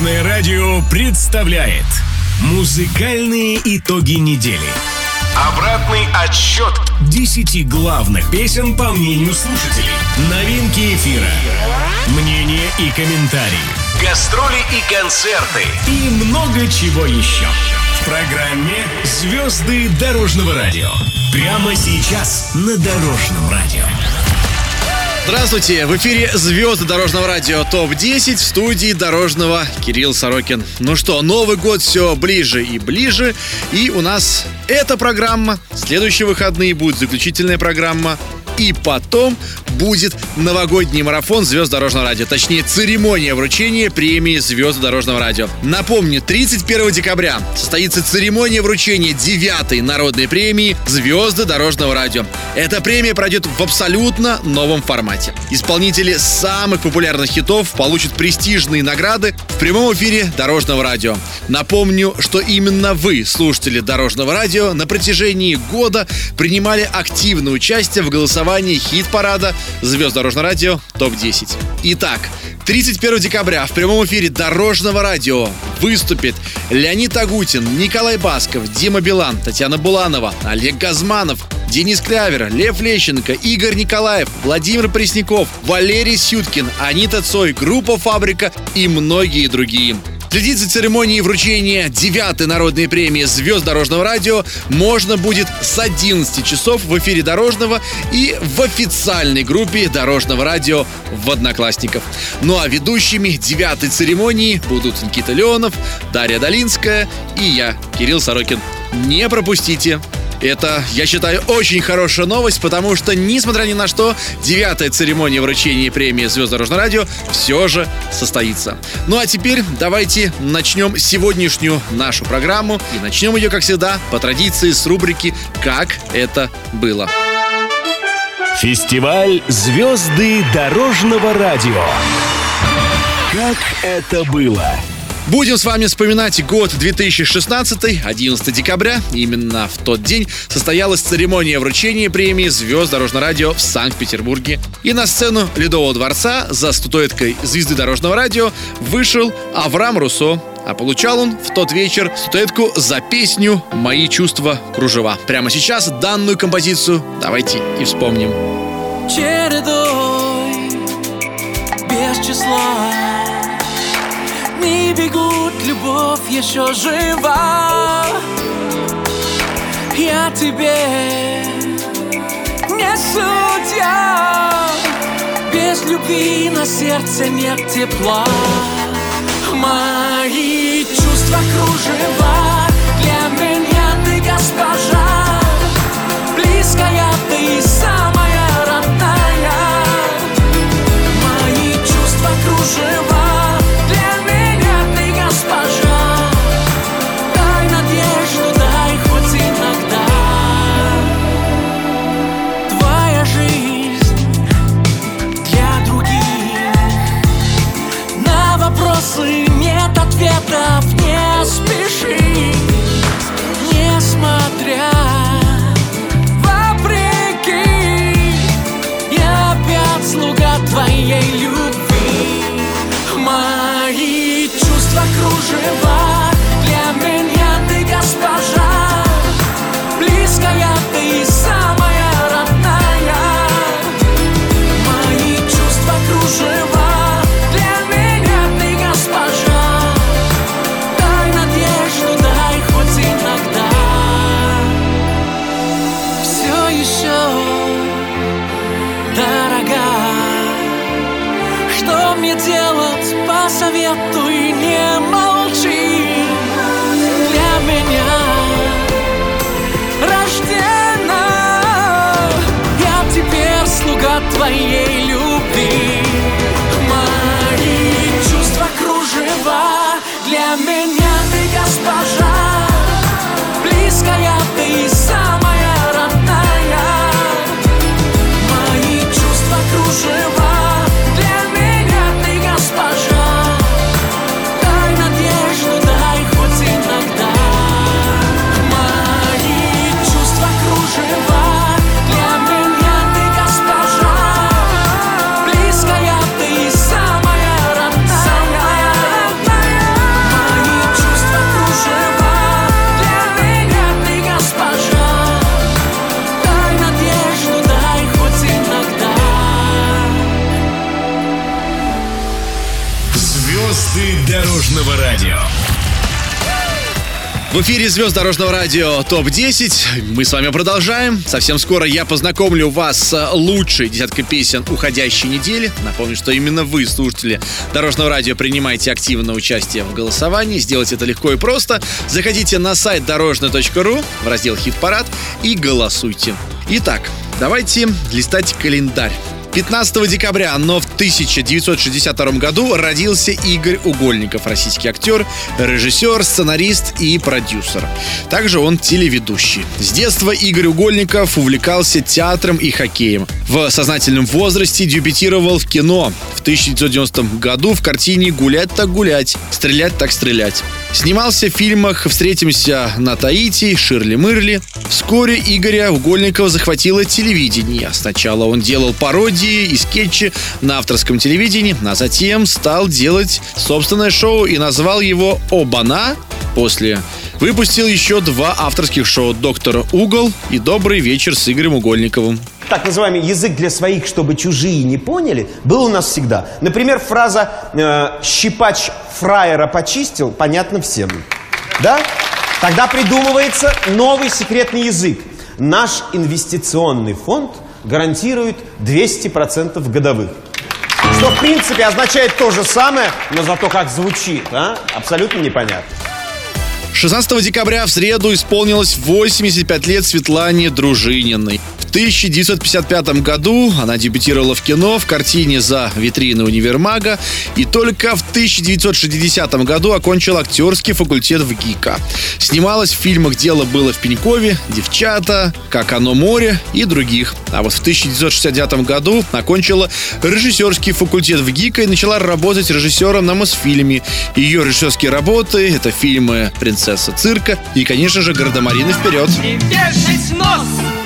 Дорожное радио представляет Музыкальные итоги недели. Обратный отсчет 10 главных песен по мнению слушателей. Новинки эфира. Мнения и комментарии. Гастроли и концерты. И много чего еще. В программе «Звезды дорожного радио». Прямо сейчас на Дорожном радио. Здравствуйте! В эфире «Звезды дорожного радио ТОП-10» в студии дорожного Кирилл Сорокин. Ну что, Новый год все ближе и ближе, и у нас эта программа, следующие выходные будет заключительная программа, и потом будет новогодний марафон звезд дорожного радио. Точнее, церемония вручения премии звезд дорожного радио. Напомню, 31 декабря состоится церемония вручения 9 народной премии звезды дорожного радио. Эта премия пройдет в абсолютно новом формате. Исполнители самых популярных хитов получат престижные награды в прямом эфире дорожного радио. Напомню, что именно вы, слушатели дорожного радио, на протяжении года принимали активное участие в голосовании хит-парада звезд Дорожного радио ТОП-10. Итак, 31 декабря в прямом эфире Дорожного радио выступит Леонид Агутин, Николай Басков, Дима Билан, Татьяна Буланова, Олег Газманов, Денис Клявер, Лев Лещенко, Игорь Николаев, Владимир Пресняков, Валерий Сюткин, Анита Цой, группа «Фабрика» и многие другие. Следить за церемонией вручения 9 народной премии «Звезд дорожного радио» можно будет с 11 часов в эфире Дорожного и в официальной группе Дорожного радио в Одноклассников. Ну а ведущими девятой церемонии будут Никита Леонов, Дарья Долинская и я, Кирилл Сорокин. Не пропустите! Это, я считаю, очень хорошая новость, потому что, несмотря ни на что, девятая церемония вручения премии «Звезд дорожного радио» все же состоится. Ну а теперь давайте начнем сегодняшнюю нашу программу. И начнем ее, как всегда, по традиции с рубрики «Как это было». Фестиваль «Звезды дорожного радио». Как это было? Будем с вами вспоминать год 2016, 11 декабря. Именно в тот день состоялась церемония вручения премии «Звезд дорожного радио» в Санкт-Петербурге. И на сцену Ледового дворца за статуэткой «Звезды дорожного радио» вышел Авраам Руссо, а получал он в тот вечер статуэтку за песню «Мои чувства кружева». Прямо сейчас данную композицию давайте и вспомним. Чередой без числа Бегут, любовь еще жива. Я тебе не судья. Без любви на сердце нет тепла. Мои чувства кружева. Для меня ты госпожа. Близкая ты самая родная. Мои чувства кружева В эфире звезд дорожного радио ТОП-10. Мы с вами продолжаем. Совсем скоро я познакомлю вас с лучшей десяткой песен уходящей недели. Напомню, что именно вы, слушатели дорожного радио, принимаете активное участие в голосовании. Сделать это легко и просто. Заходите на сайт дорожный.ру в раздел «Хит-парад» и голосуйте. Итак, давайте листать календарь. 15 декабря, но в 1962 году родился Игорь Угольников, российский актер, режиссер, сценарист и продюсер. Также он телеведущий. С детства Игорь Угольников увлекался театром и хоккеем. В сознательном возрасте дебютировал в кино. В 1990 году в картине «Гулять так гулять», «Стрелять так стрелять». Снимался в фильмах «Встретимся на Таити», «Ширли Мырли». Вскоре Игоря Угольникова захватило телевидение. Сначала он делал пародии и скетчи на авторском телевидении, а затем стал делать собственное шоу и назвал его «Обана». После выпустил еще два авторских шоу «Доктора Угол» и «Добрый вечер» с Игорем Угольниковым так называемый язык для своих, чтобы чужие не поняли, был у нас всегда. Например, фраза э, «щипач фраера почистил» понятно всем. Да? Тогда придумывается новый секретный язык. Наш инвестиционный фонд гарантирует 200% годовых. Что, в принципе, означает то же самое, но зато как звучит, а? абсолютно непонятно. 16 декабря в среду исполнилось 85 лет Светлане Дружининой. 1955 году она дебютировала в кино в картине «За витриной универмага» и только в 1960 году окончила актерский факультет в ГИКа. Снималась в фильмах «Дело было в Пенькове», «Девчата», «Как оно море» и других. А вот в 1969 году окончила режиссерский факультет в ГИКа и начала работать режиссером на Мосфильме. Ее режиссерские работы — это фильмы «Принцесса цирка» и, конечно же, «Гардемарины вперед». Вешай нос!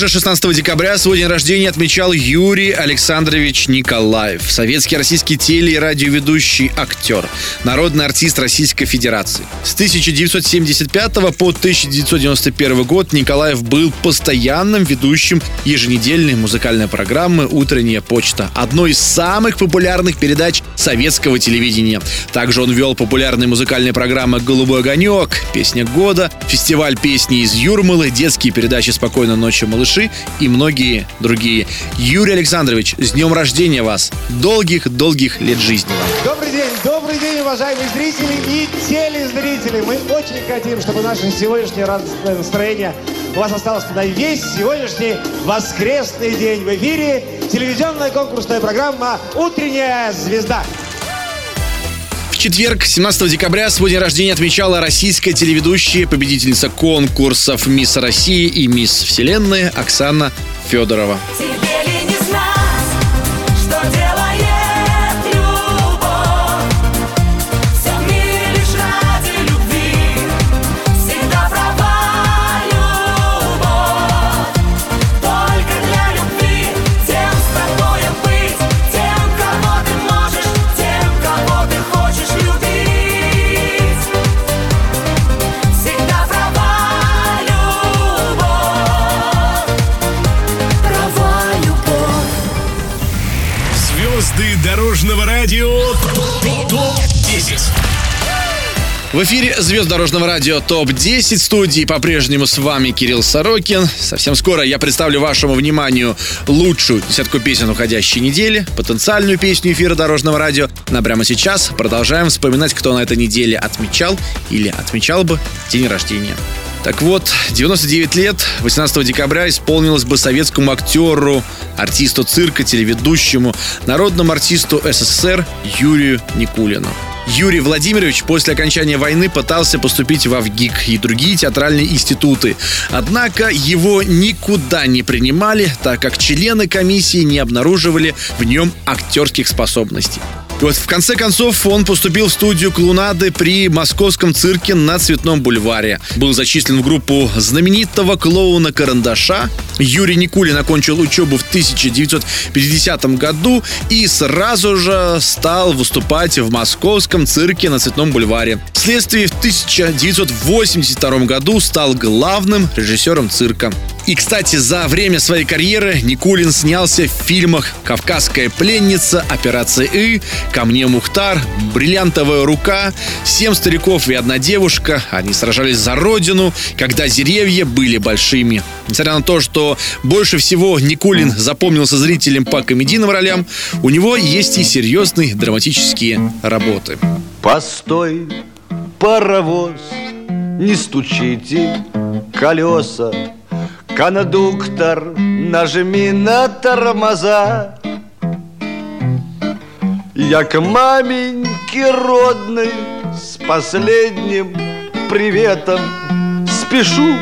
Также 16 декабря свой день рождения отмечал Юрий Александрович Николаев, советский российский теле- и радиоведущий актер, народный артист Российской Федерации. С 1975 по 1991 год Николаев был постоянным ведущим еженедельной музыкальной программы «Утренняя почта», одной из самых популярных передач советского телевидения. Также он вел популярные музыкальные программы «Голубой огонек», «Песня года», фестиваль песни из Юрмалы, детские передачи «Спокойной ночи, малыши» и многие другие. Юрий Александрович, с днем рождения вас! Долгих-долгих лет жизни вам! Добрый день, добрый день, уважаемые зрители и телезрители. Мы очень хотим, чтобы наше сегодняшнее радостное настроение у вас осталось на весь сегодняшний воскресный день. В эфире телевизионная конкурсная программа «Утренняя звезда». Четверг, 17 декабря, свой день рождения отмечала российская телеведущая, победительница конкурсов «Мисс России» и «Мисс Вселенная» Оксана Федорова. Тебе радио. ТОП-10. В эфире звезд дорожного радио ТОП-10 студии. По-прежнему с вами Кирилл Сорокин. Совсем скоро я представлю вашему вниманию лучшую десятку песен уходящей недели, потенциальную песню эфира дорожного радио. Но прямо сейчас продолжаем вспоминать, кто на этой неделе отмечал или отмечал бы день рождения. Так вот, 99 лет, 18 декабря исполнилось бы советскому актеру, артисту цирка, телеведущему, народному артисту СССР Юрию Никулину. Юрий Владимирович после окончания войны пытался поступить в ВГИК и другие театральные институты. Однако его никуда не принимали, так как члены комиссии не обнаруживали в нем актерских способностей. И вот в конце концов он поступил в студию клоунады при московском цирке на Цветном бульваре. Был зачислен в группу знаменитого клоуна Карандаша. Юрий Никулин окончил учебу в 1950 году и сразу же стал выступать в московском цирке на Цветном бульваре. Вследствие в 1982 году стал главным режиссером цирка. И, кстати, за время своей карьеры Никулин снялся в фильмах «Кавказская пленница», «Операция И», «Ко мне Мухтар», «Бриллиантовая рука», «Семь стариков и одна девушка». Они сражались за родину, когда деревья были большими. Несмотря на то, что больше всего Никулин запомнился зрителям по комедийным ролям, у него есть и серьезные драматические работы. Постой, паровоз, не стучите колеса Кондуктор, нажми на тормоза Я к маменьке родной с последним приветом Спешу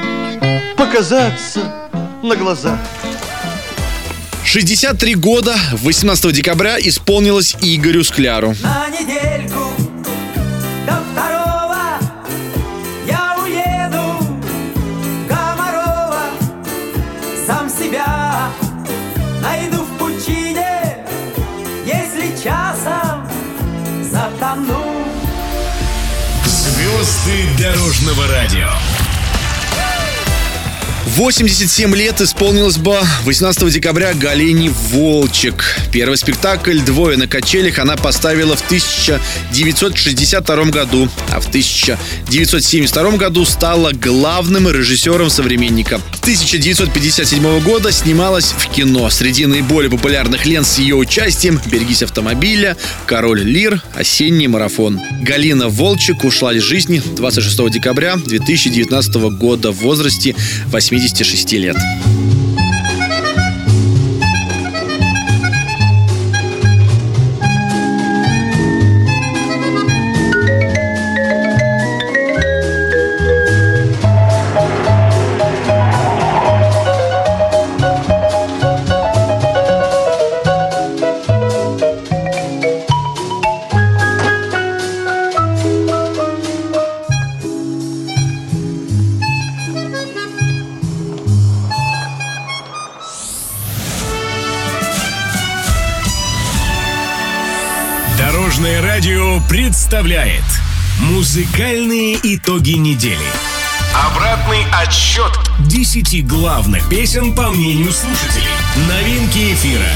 показаться на глаза 63 года 18 декабря исполнилось Игорю Скляру. На недельку дорожного радио. 87 лет исполнилось бы 18 декабря Галине Волчек. Первый спектакль «Двое на качелях» она поставила в 1962 году, а в 1972 году стала главным режиссером «Современника». С 1957 года снималась в кино. Среди наиболее популярных лент с ее участием «Берегись автомобиля», «Король Лир», «Осенний марафон». Галина Волчек ушла из жизни 26 декабря 2019 года в возрасте 86 лет. Представляет Музыкальные итоги недели. Обратный отсчет 10 главных песен по мнению слушателей. Новинки эфира.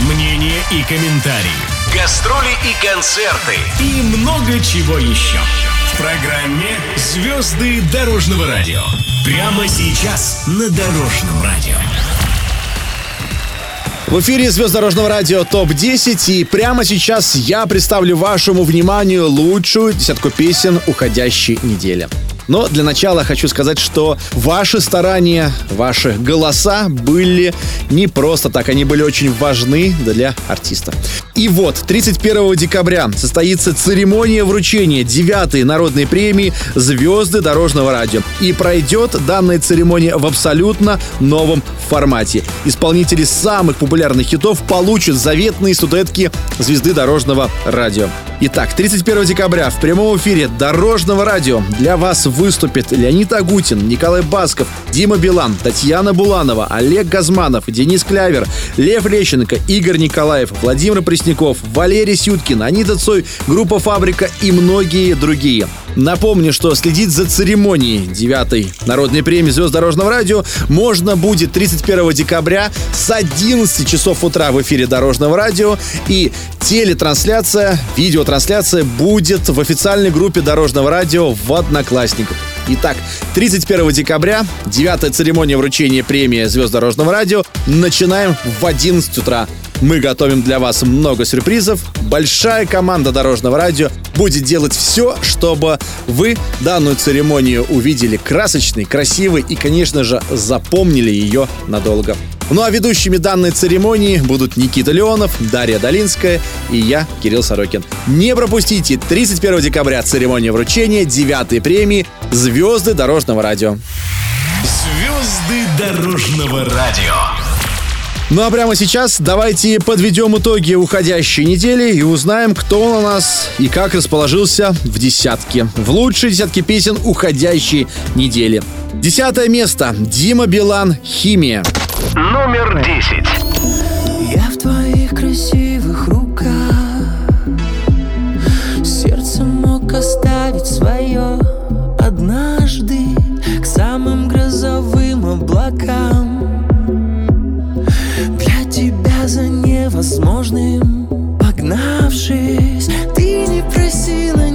Мнения и комментарии. Гастроли и концерты. И много чего еще. В программе «Звезды дорожного радио». Прямо сейчас на Дорожном радио. В эфире звезд дорожного радио ТОП-10 и прямо сейчас я представлю вашему вниманию лучшую десятку песен уходящей недели. Но для начала хочу сказать, что ваши старания, ваши голоса были не просто так, они были очень важны для артиста. И вот, 31 декабря состоится церемония вручения 9 народной премии «Звезды дорожного радио». И пройдет данная церемония в абсолютно новом формате. Исполнители самых популярных хитов получат заветные статуэтки «Звезды дорожного радио». Итак, 31 декабря в прямом эфире Дорожного радио для вас выступят Леонид Агутин, Николай Басков, Дима Билан, Татьяна Буланова, Олег Газманов, Денис Клявер, Лев Лещенко, Игорь Николаев, Владимир Пресняков, Валерий Сюткин, Анита Цой, группа «Фабрика» и многие другие. Напомню, что следить за церемонией 9 народной премии «Звезд дорожного радио» можно будет 31 декабря с 11 часов утра в эфире Дорожного радио и телетрансляция, видеотрансляция будет в официальной группе Дорожного радио в Одноклассниках. Итак, 31 декабря, 9 церемония вручения премии «Звезд дорожного радио». Начинаем в 11 утра. Мы готовим для вас много сюрпризов. Большая команда Дорожного радио будет делать все, чтобы вы данную церемонию увидели красочной, красивой и, конечно же, запомнили ее надолго. Ну а ведущими данной церемонии будут Никита Леонов, Дарья Долинская и я, Кирилл Сорокин. Не пропустите 31 декабря церемонию вручения девятой премии «Звезды дорожного радио». Звезды дорожного радио. Ну а прямо сейчас давайте подведем итоги уходящей недели и узнаем, кто у нас и как расположился в десятке. В лучшей десятке песен уходящей недели. Десятое место. Дима Билан «Химия». Номер десять. Я в твоих красивых руках Сердце мог оставить свое Однажды к самым грозовым облакам Для тебя за невозможным Погнавшись, ты не просила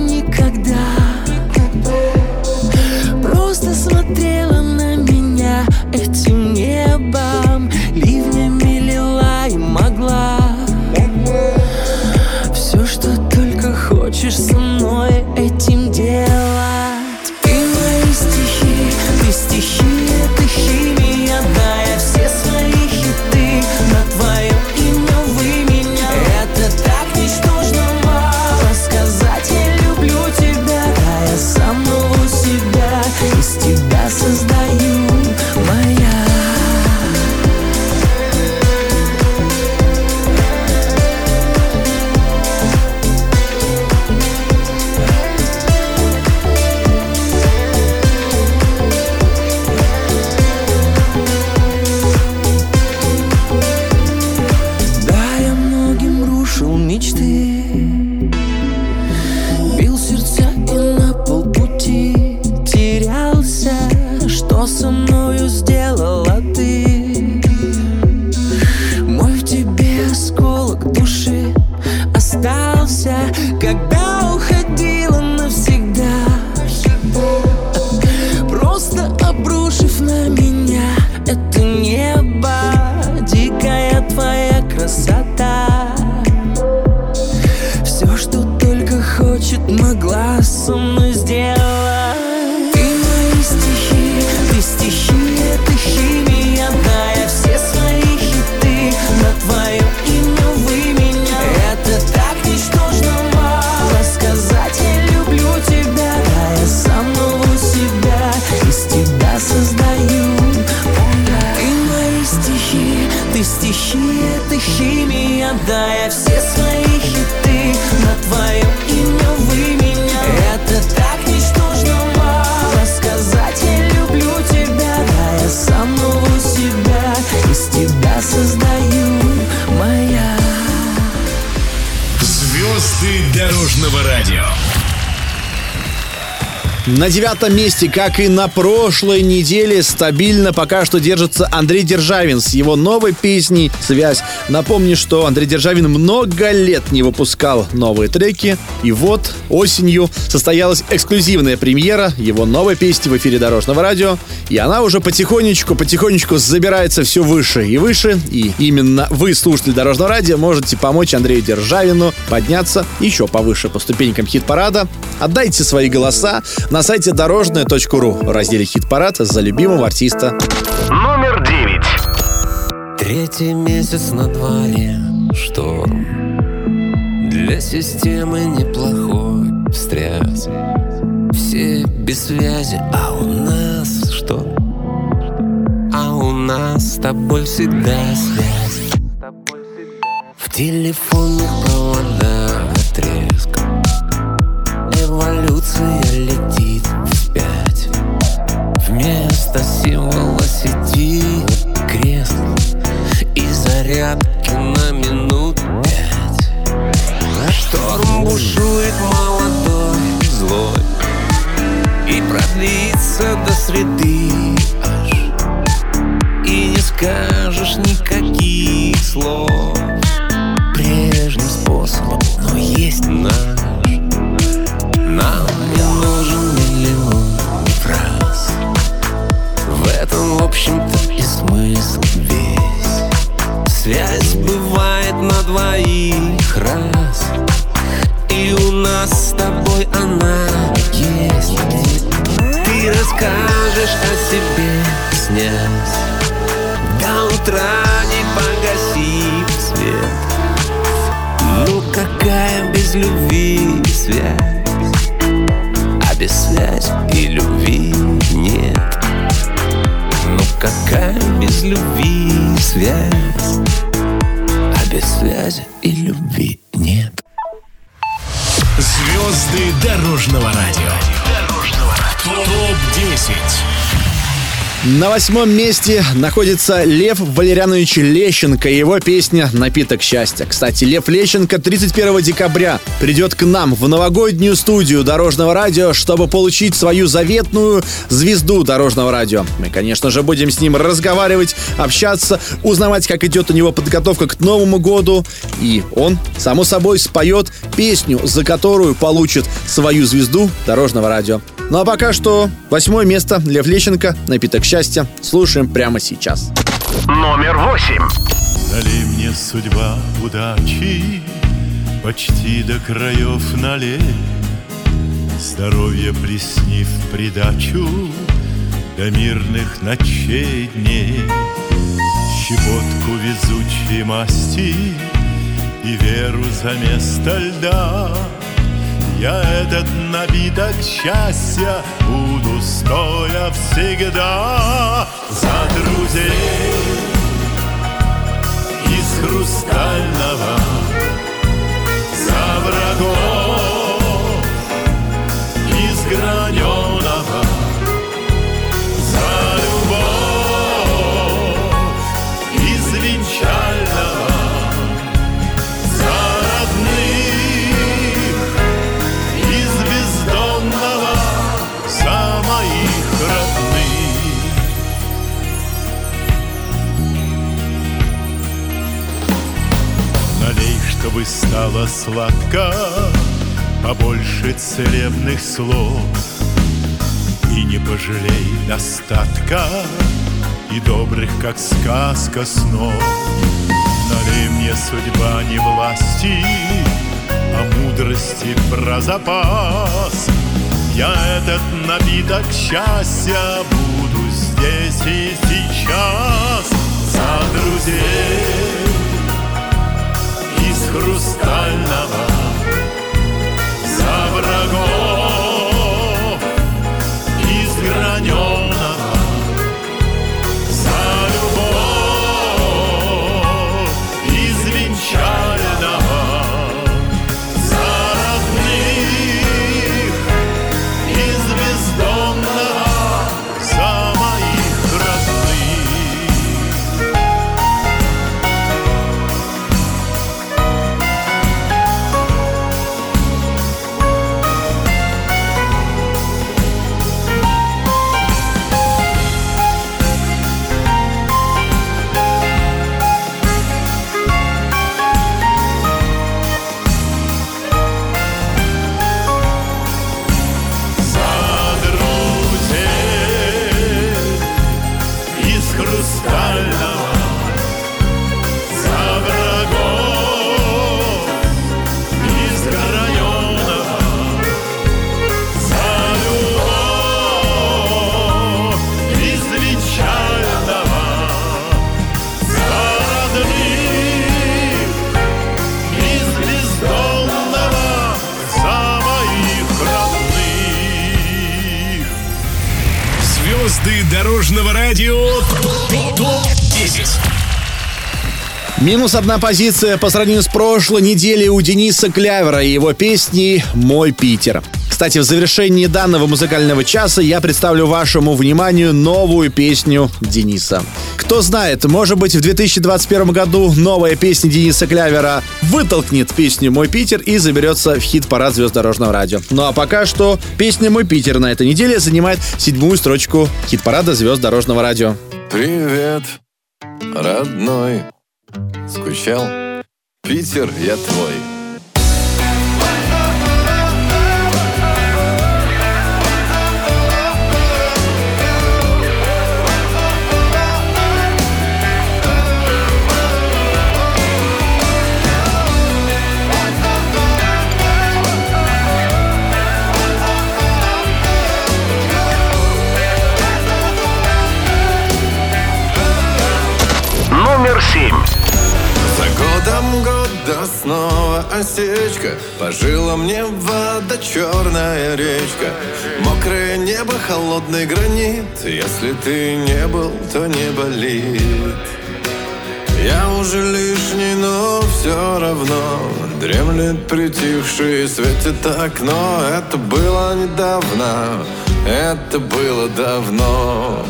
Звезды дорожного радио. На девятом месте, как и на прошлой неделе, стабильно пока что держится Андрей Державин с его новой песней «Связь». Напомню, что Андрей Державин много лет не выпускал новые треки. И вот осенью состоялась эксклюзивная премьера его новой песни в эфире Дорожного радио. И она уже потихонечку-потихонечку забирается все выше и выше. И именно вы, слушатели Дорожного радио, можете помочь Андрею Державину подняться еще повыше по ступенькам хит-парада. Отдайте свои голоса на сайте дорожное.ру в разделе «Хит-парад» за любимого артиста. Номер девять. Третий месяц на дворе. Шторм. Для системы неплохой встряс. Все без связи, а у нас что? А у нас с тобой всегда связь. В телефонных проводах треск Эволюция летит вспять Вместо символа сети крест. И зарядки на минут пять. Шторм бушует молодой, злой. И продлится до среды аж. И не скажешь никаких слов восьмом месте находится Лев Валерьянович Лещенко и его песня «Напиток счастья». Кстати, Лев Лещенко 31 декабря придет к нам в новогоднюю студию Дорожного радио, чтобы получить свою заветную звезду Дорожного радио. Мы, конечно же, будем с ним разговаривать, общаться, узнавать, как идет у него подготовка к Новому году. И он, само собой, споет песню, за которую получит свою звезду Дорожного радио. Ну а пока что восьмое место Лев Лещенко «Напиток счастья». Слушаем прямо сейчас. Номер восемь. Дали мне судьба удачи Почти до краев налей Здоровье плеснив в придачу До мирных ночей дней Щепотку везучей масти И веру за место льда Я этот напиток счастья Буду стоя всегда. За друзей из хрустального За врагов Чтобы стало сладко Побольше целебных слов. И не пожалей достатка И добрых, как сказка, снов. Налей мне судьба не власти А мудрости про запас. Я этот напиток счастья Буду здесь и сейчас. За друзей из Минус одна позиция по сравнению с прошлой неделей у Дениса Клявера и его песни «Мой Питер». Кстати, в завершении данного музыкального часа я представлю вашему вниманию новую песню Дениса. Кто знает, может быть в 2021 году новая песня Дениса Клявера вытолкнет песню «Мой Питер» и заберется в хит-парад звезд дорожного радио. Ну а пока что песня «Мой Питер» на этой неделе занимает седьмую строчку хит-парада звезд дорожного радио. Привет, родной. Скучал? Питер, я твой. Снова осечка. По жилам мне вода, черная речка. Мокрое небо, холодный гранит. Если ты не был, то не болит Я уже лишний, но все равно. Дремлет притихший, светит окно Это было недавно, это было давно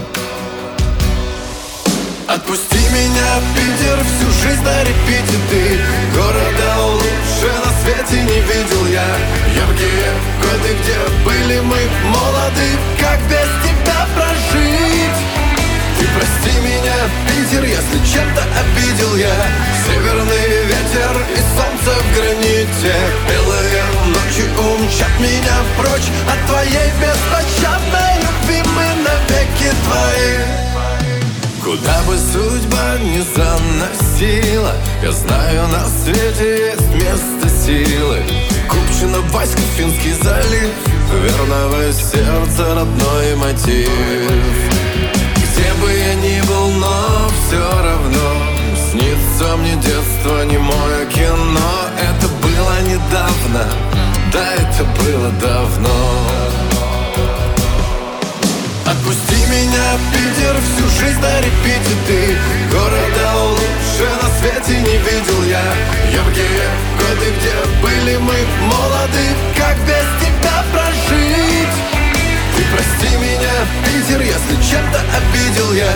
Отпусти меня, Питер, всю жизнь на репите ты. Города лучше на свете не видел я. Яркие годы, где были мы молоды Как без тебя прожить? Ты прости меня, Питер, если чем-то обидел я. Северный ветер и солнце в граните. Белые ночи умчат меня прочь От твоей беспощадной любви. Мы навеки твои Куда бы судьба ни заносила Я знаю, на свете есть место силы. Купчино, Васька, Финский залив Верного сердца родной мотив. Где бы я ни был, но все равно Снится мне детство, не мое кино. Это было недавно, да, это было давно Отпусти меня, Питер, всю жизнь на репите ты. Города лучше на свете не видел я. Яркие годы, где были мы молоды Как без тебя прожить? Ты прости меня, Питер, если чем-то обидел я.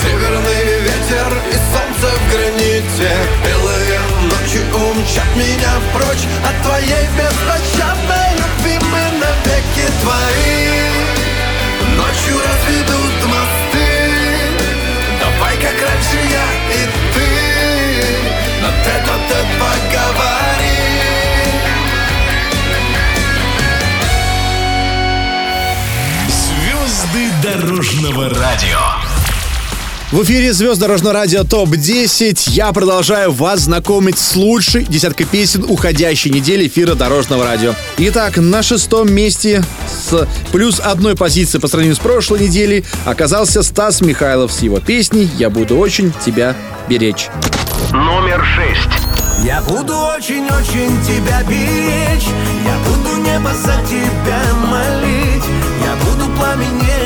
Северный ветер и солнце в граните. Белые ночи умчат меня прочь От твоей беспощадной любви. Мы навеки твои Ночью разведут мосты. Давай как раньше я и ты. На тет-а-тет поговорим Звезды дорожного радио. В эфире звезд Дорожного радио ТОП-10. Я продолжаю вас знакомить с лучшей десяткой песен уходящей недели эфира Дорожного радио. Итак, на шестом месте с плюс одной позиции по сравнению с прошлой неделей оказался Стас Михайлов с его песней «Я буду очень тебя беречь». Номер шесть. Я буду очень-очень тебя беречь Я буду небо за тебя молить Я буду пламенем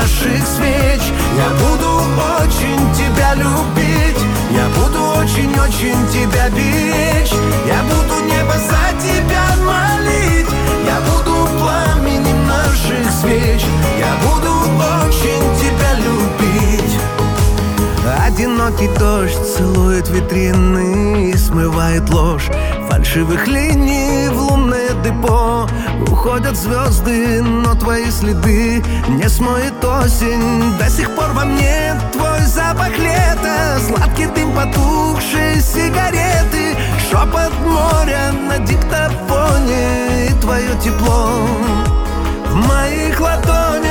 наших свеч. Я буду очень тебя любить. Я буду очень-очень тебя беречь. Я буду небо за тебя молить. Я буду пламенем наших свеч. Я буду очень тебя любить. Одинокий дождь целует витрины и смывает ложь Фальшивых линий в лунное депо. Уходят звезды, но твои следы Не смоет осень. До сих пор во мне твой запах лета. Сладкий дым потухшей сигареты. Шепот моря на диктофоне. И твое тепло в моих ладонях.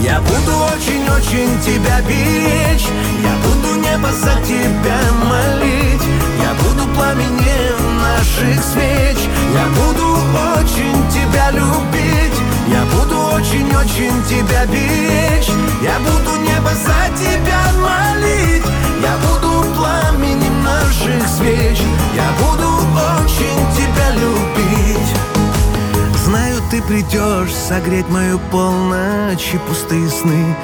Я буду очень-очень тебя беречь. Я буду небо за тебя молить Я буду пламенем наших свеч. Я буду очень тебя любить. Я буду очень-очень тебя беречь. Я буду небо за тебя молить. Я буду пламенем наших свеч. Я буду очень тебя любить. Знаю, ты придешь согреть мою полночь и пустые сны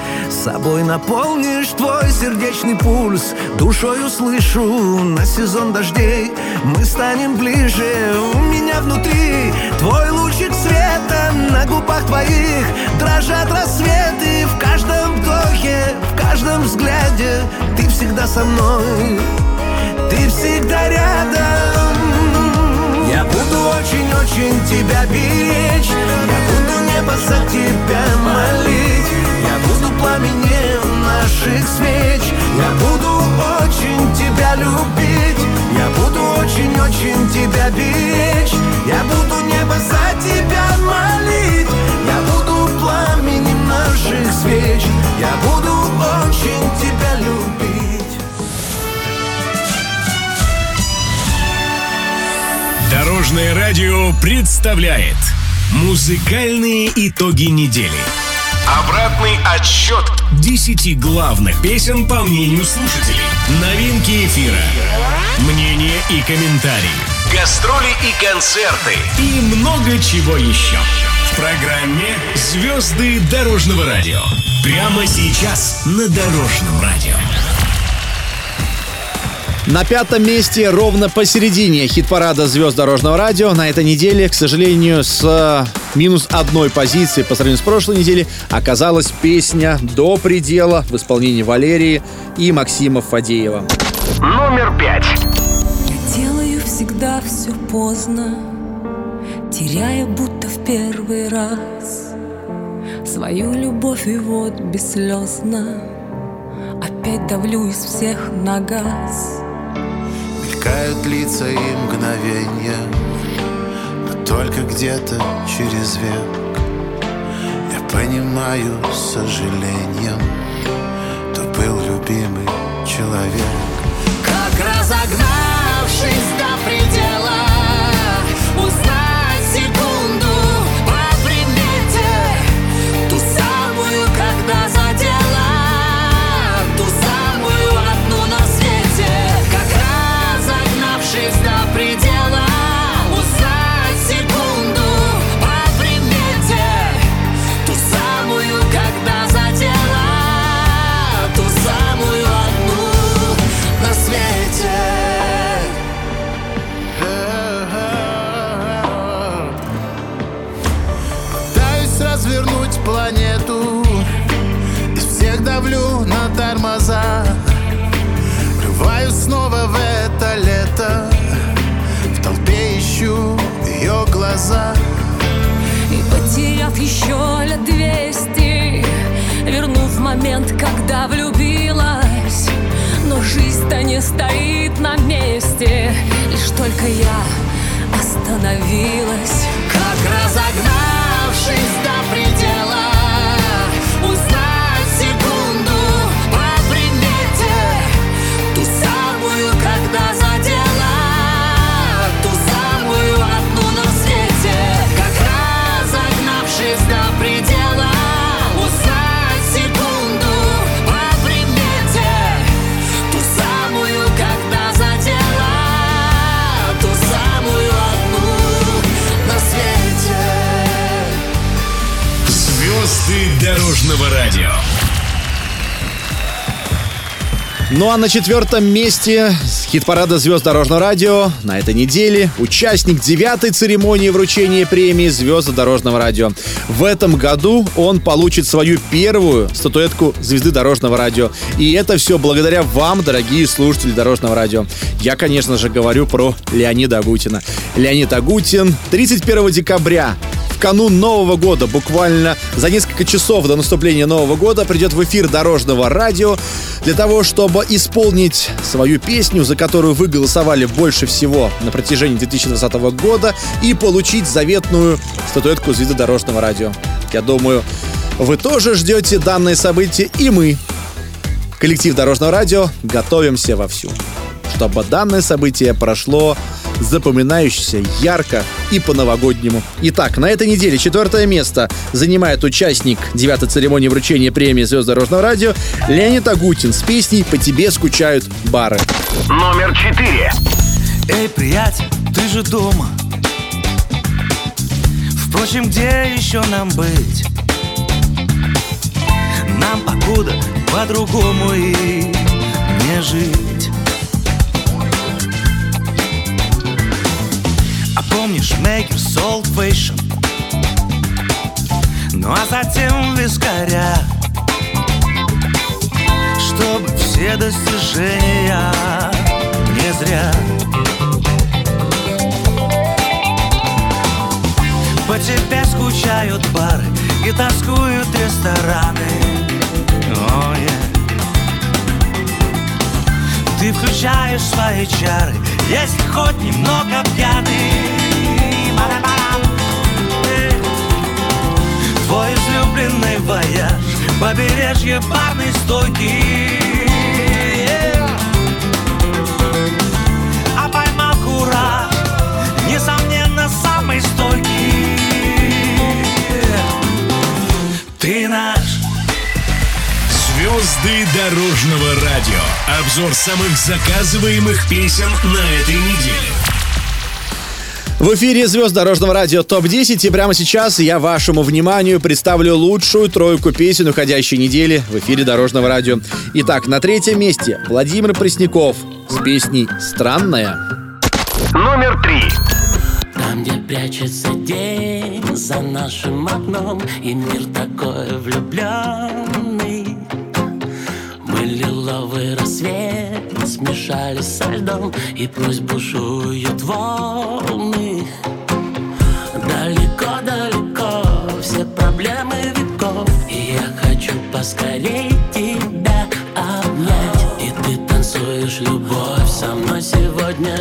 собой наполнишь твой сердечный пульс. Душой услышу на сезон дождей. Мы станем ближе у меня внутри. Твой лучик света на губах твоих. Дрожат рассветы в каждом вдохе В каждом взгляде. Ты всегда со мной. Ты всегда рядом. Я буду очень-очень тебя беречь. Я буду небо за тебя молить Пламенем наших свеч. Я буду очень тебя любить. Я буду очень-очень тебя беречь. Я буду небо за тебя молить. Я буду пламенем наших свеч. Я буду очень тебя любить. Дорожное радио представляет Музыкальные итоги недели. Обратный отсчет 10 главных песен по мнению слушателей. Новинки эфира. Мнения и комментарии. Гастроли и концерты. И много чего еще. В программе «Звезды дорожного радио». Прямо сейчас на Дорожном радио. На пятом месте, ровно посередине хит-парада звезд дорожного радио, на этой неделе, к сожалению, с э, минус одной позиции по сравнению с прошлой неделей, оказалась песня «До предела» в исполнении Валерии и Максима Фадеева. Номер пять. Я делаю всегда все поздно, теряя будто в первый раз свою любовь и вот бесслезно опять давлю из всех на газ. Мелькают лица и мгновенья Но только где-то через век. Я понимаю с сожалением То был любимый человек. Как разогнавшись планету. Из всех давлю на тормоза. Врываюсь снова в это лето. В толпе ищу ее глаза. И потеряв еще лет двести Вернув момент, когда влюбилась. Но жизнь-то не стоит на месте Лишь только я остановилась. Как разогнавшись дорожного радио. Ну а на четвертом месте хит-парада звезд дорожного радио на этой неделе участник девятой церемонии вручения премии звезды дорожного радио. В этом году он получит свою первую статуэтку звезды дорожного радио. И это все благодаря вам, дорогие слушатели дорожного радио. Я, конечно же, говорю про Леонида Агутина. Леонид Агутин 31 декабря канун Нового года, буквально за несколько часов до наступления Нового года, придет в эфир Дорожного радио для того, чтобы исполнить свою песню, за которую вы голосовали больше всего на протяжении 2020 года, и получить заветную статуэтку звезды Дорожного радио. Я думаю, вы тоже ждете данное событие, и мы, коллектив Дорожного радио, готовимся вовсю, чтобы данное событие прошло запоминающееся, ярко и по-новогоднему. Итак, на этой неделе четвертое место занимает участник девятой церемонии вручения премии «Звезд дорожного радио» Леонид Агутин с песней «По тебе скучают бары». Номер четыре. Эй, приятель, ты же дома Впрочем, где еще нам быть? Нам покуда по-другому и не жить Помнишь Makers Old Fashion? Ну а затем вискаря Чтобы все достижения не зря По тебе скучают бары и тоскуют рестораны О, yeah. Ты включаешь свои чары, если хоть немного пьяный длинный вояж Побережье барной стойки yeah. А поймал кураж Несомненно, самый стойкий yeah. Ты наш Звезды дорожного радио. Обзор самых заказываемых песен на этой неделе. В эфире звезд дорожного радио ТОП-10 и прямо сейчас я вашему вниманию представлю лучшую тройку песен уходящей недели в эфире дорожного радио. Итак, на третьем месте Владимир Пресняков с песней «Странная». Номер три. Там, где прячется день за нашим окном И мир такой влюбленный Мы лиловый рассвет смешались со льдом И пусть бушуют волны. Далеко-далеко все проблемы веков И я хочу поскорей тебя обнять. И ты танцуешь любовь со мной сегодня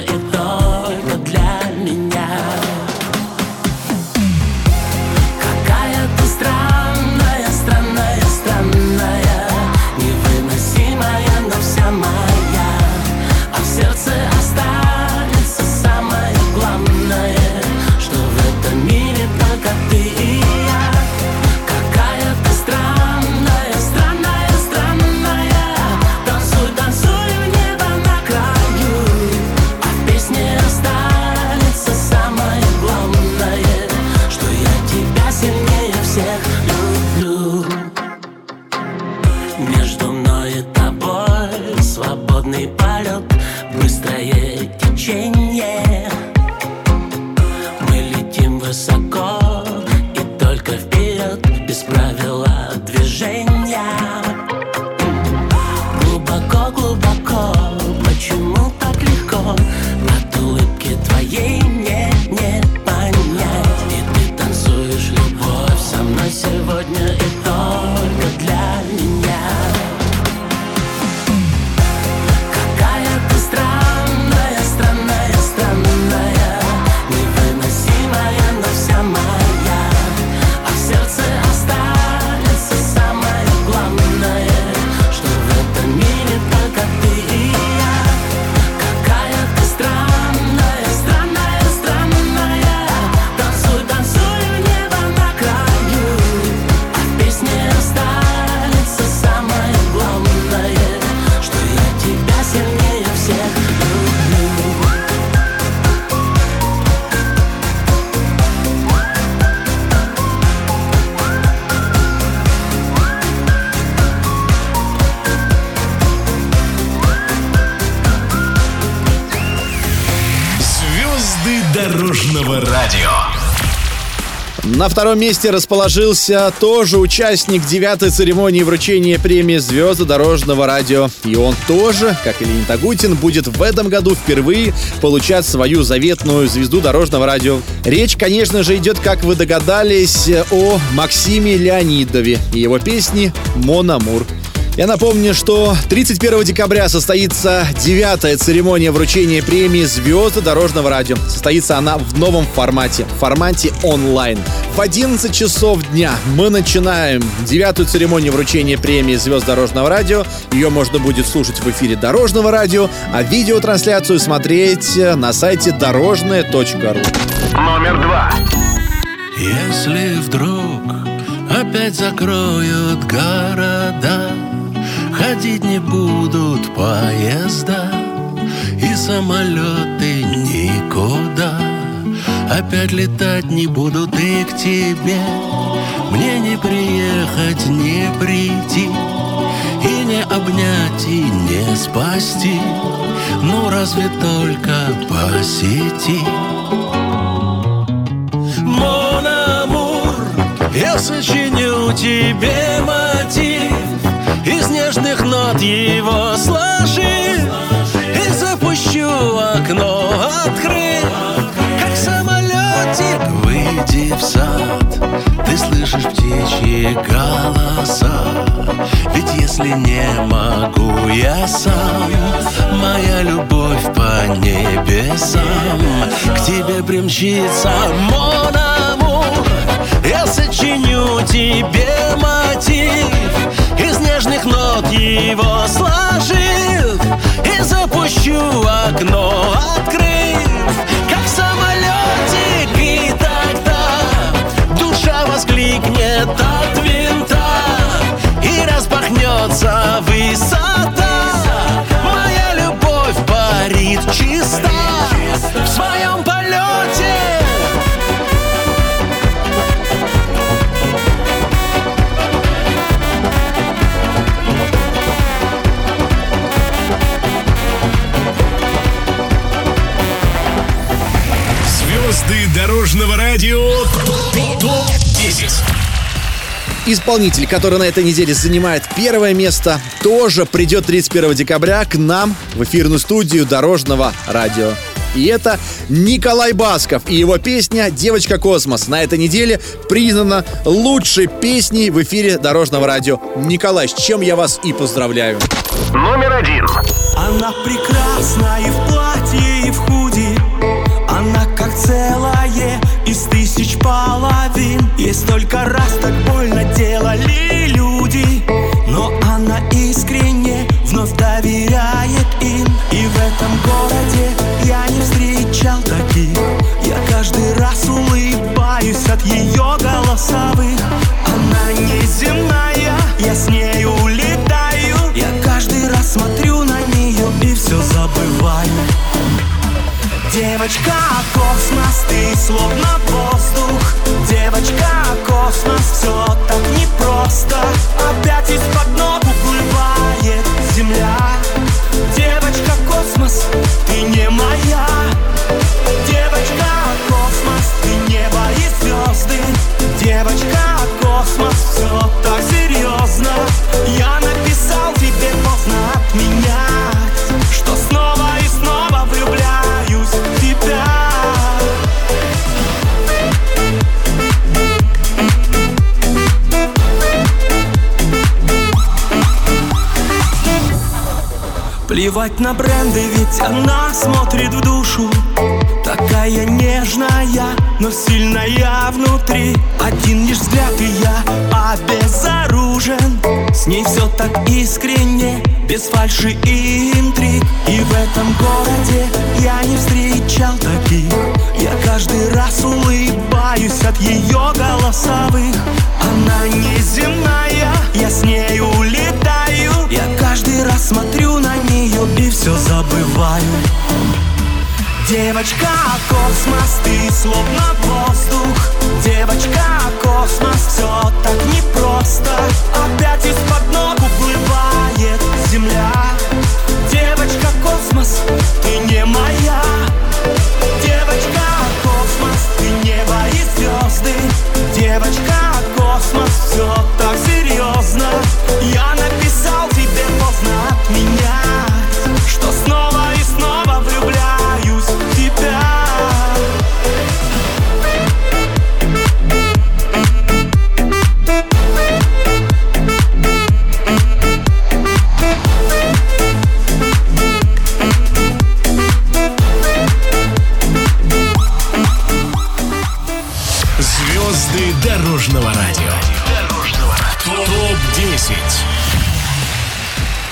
радио. На втором месте расположился тоже участник девятой церемонии вручения премии «Звезды дорожного радио». И он тоже, как и Леонид Агутин, будет в этом году впервые получать свою заветную звезду дорожного радио. Речь, конечно же, идет, как вы догадались, о Максиме Леонидове и его песне «Мон Амур». Я напомню, что 31 декабря состоится девятая церемония вручения премии «Звезды дорожного радио». Состоится она в новом формате, в формате онлайн. В 11 часов дня мы начинаем девятую церемонию вручения премии «Звезд дорожного радио». Ее можно будет слушать в эфире Дорожного радио, а видеотрансляцию смотреть на сайте дорожное.ру. Номер два. Если вдруг опять закроют города, Ходить не будут поезда И самолеты никуда. Опять летать не будут и к тебе. Мне не приехать, не прийти И не обнять, и не спасти. Ну разве только по сети. Мон амур, я сочиню тебе мотив нежных нот его сложив И запущу окно, открыв Как самолетик, выйди в сад. Ты слышишь птичьи голоса. Ведь если не могу я сам Моя любовь по небесам. К тебе примчится мон амур Я сочиню тебе мотив из нежных нот его сложив И запущу окно, открыв Как самолетик и так-то Душа воскликнет от винта И распахнется высота. Моя любовь парит чиста В своем полете. Дорожного радио ТОП-10. Исполнитель, который на этой неделе занимает первое место, тоже придет 31 декабря к нам в эфирную студию Дорожного радио. И это Николай Басков и его песня «Девочка Космос» на этой неделе признана лучшей песней в эфире Дорожного радио. Николай, с чем я вас и поздравляю. Номер один. Она прекрасна и в платье, и в худи Есть только раз так больно делали люди Но она искренне вновь доверяет им. И в этом городе я не встречал таких. Я каждый раз улыбаюсь от ее Девочка космос, ты словно воздух. Девочка космос, все так непросто. Опять из-под ног Плевать на бренды, ведь она смотрит в душу. Такая нежная, но сильная внутри. Один лишь взгляд и я обезоружен. С ней все так искренне, без фальши и интриг. И в этом городе я не встречал таких. Я каждый раз улыбаюсь от ее голосовых. Она неземная, я с ней улетаю. Я каждый раз смотрю на нее все забываю. Девочка космос, ты словно воздух. Девочка космос, все так непросто. Опять из-под ног уплывает земля. Девочка космос, ты не моя. Девочка космос, ты небо и звезды Девочка космос, все так серьезно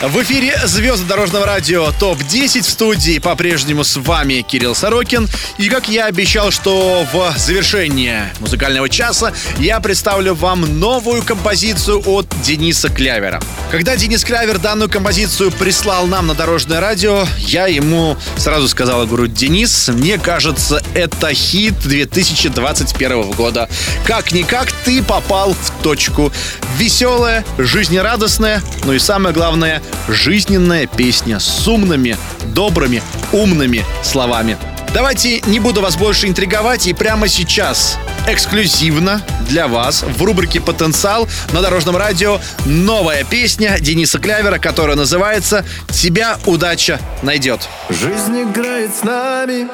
В эфире «Звезды дорожного радио ТОП-10» в студии по-прежнему с вами Кирилл Сорокин. И как я обещал, что в завершении музыкального часа я представлю вам новую композицию от Дениса Клявера. Когда Денис Клявер данную композицию прислал нам на дорожное радио, я ему сразу сказал, говорю, Денис, мне кажется, это хит 2021 года. Как-никак ты попал в точку. Веселая, жизнерадостная, ну и самое главное, жизненная песня с умными, добрыми, умными словами. Давайте не буду вас больше интриговать и прямо сейчас эксклюзивно для вас в рубрике «Потенциал» на Дорожном радио новая песня Дениса Клявера, которая называется «Тебя удача найдет». Жизнь играет с нами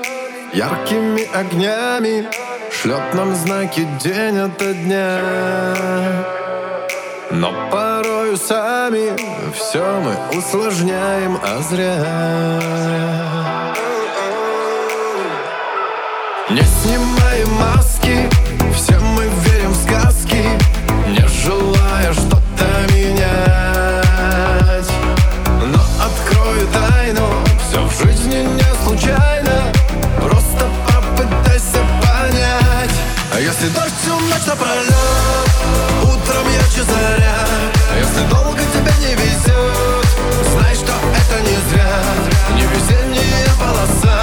яркими огнями, шлет нам знаки день ото дня. Но сами все мы усложняем, а зря. Не снимаем маски, все мы верим в сказки, не желая что-то менять. Но открою тайну, все в жизни не случайно, просто попытайся понять. А если дождь всю ночь напролет, утром ярче заря, Долго тебя не везет Знай, что это не зря. Не весенняя полоса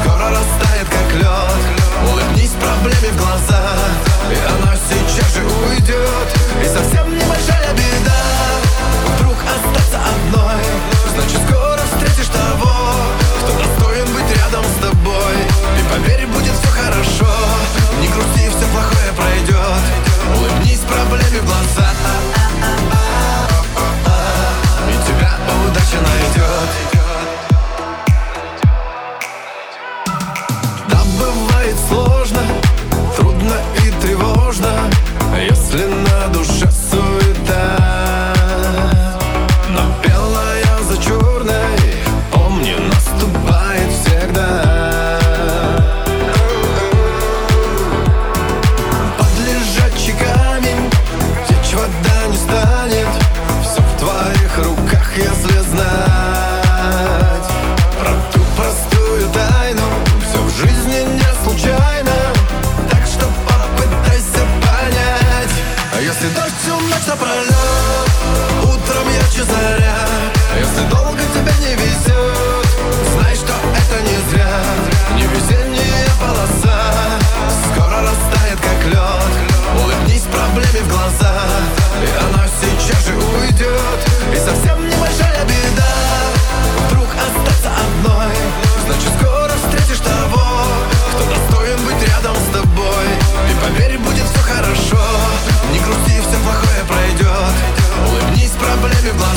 Скоро растает, как лед. Улыбнись проблеме в глаза И она сейчас же уйдет. И со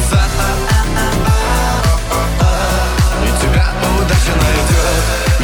проблеме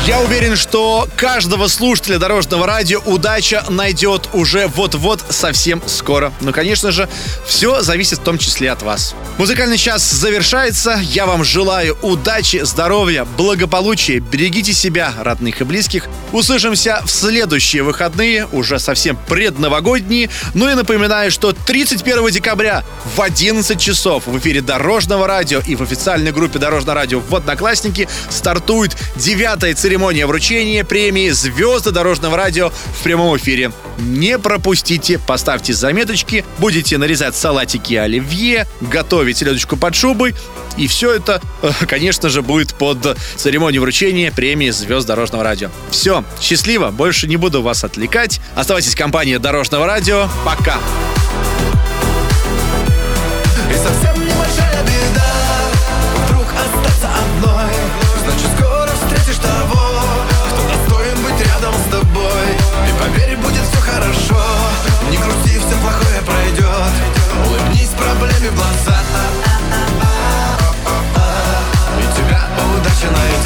Я уверен, что каждого слушателя Дорожного радио удача найдет уже вот-вот совсем скоро. Но, конечно же, все зависит в том числе от вас. Музыкальный час завершается. Я вам желаю удачи, здоровья, благополучия. Берегите себя, родных и близких. Услышимся в следующие выходные, уже совсем предновогодние. Ну и напоминаю, что 31 декабря в 11 часов в эфире Дорожного радио и в официальной группе Дорожного радио в Одноклассники стартует девятая церемония вручения премии «Звезды Дорожного радио» в прямом эфире. Не пропустите, поставьте заметочки, будете нарезать салатики оливье, готовить селедочку под шубой. И все это, конечно же, будет под церемонию вручения премии «Звезд Дорожного радио». Все, счастливо, больше не буду вас отвлекать. Оставайтесь в компании Дорожного радио. Пока! Проблеме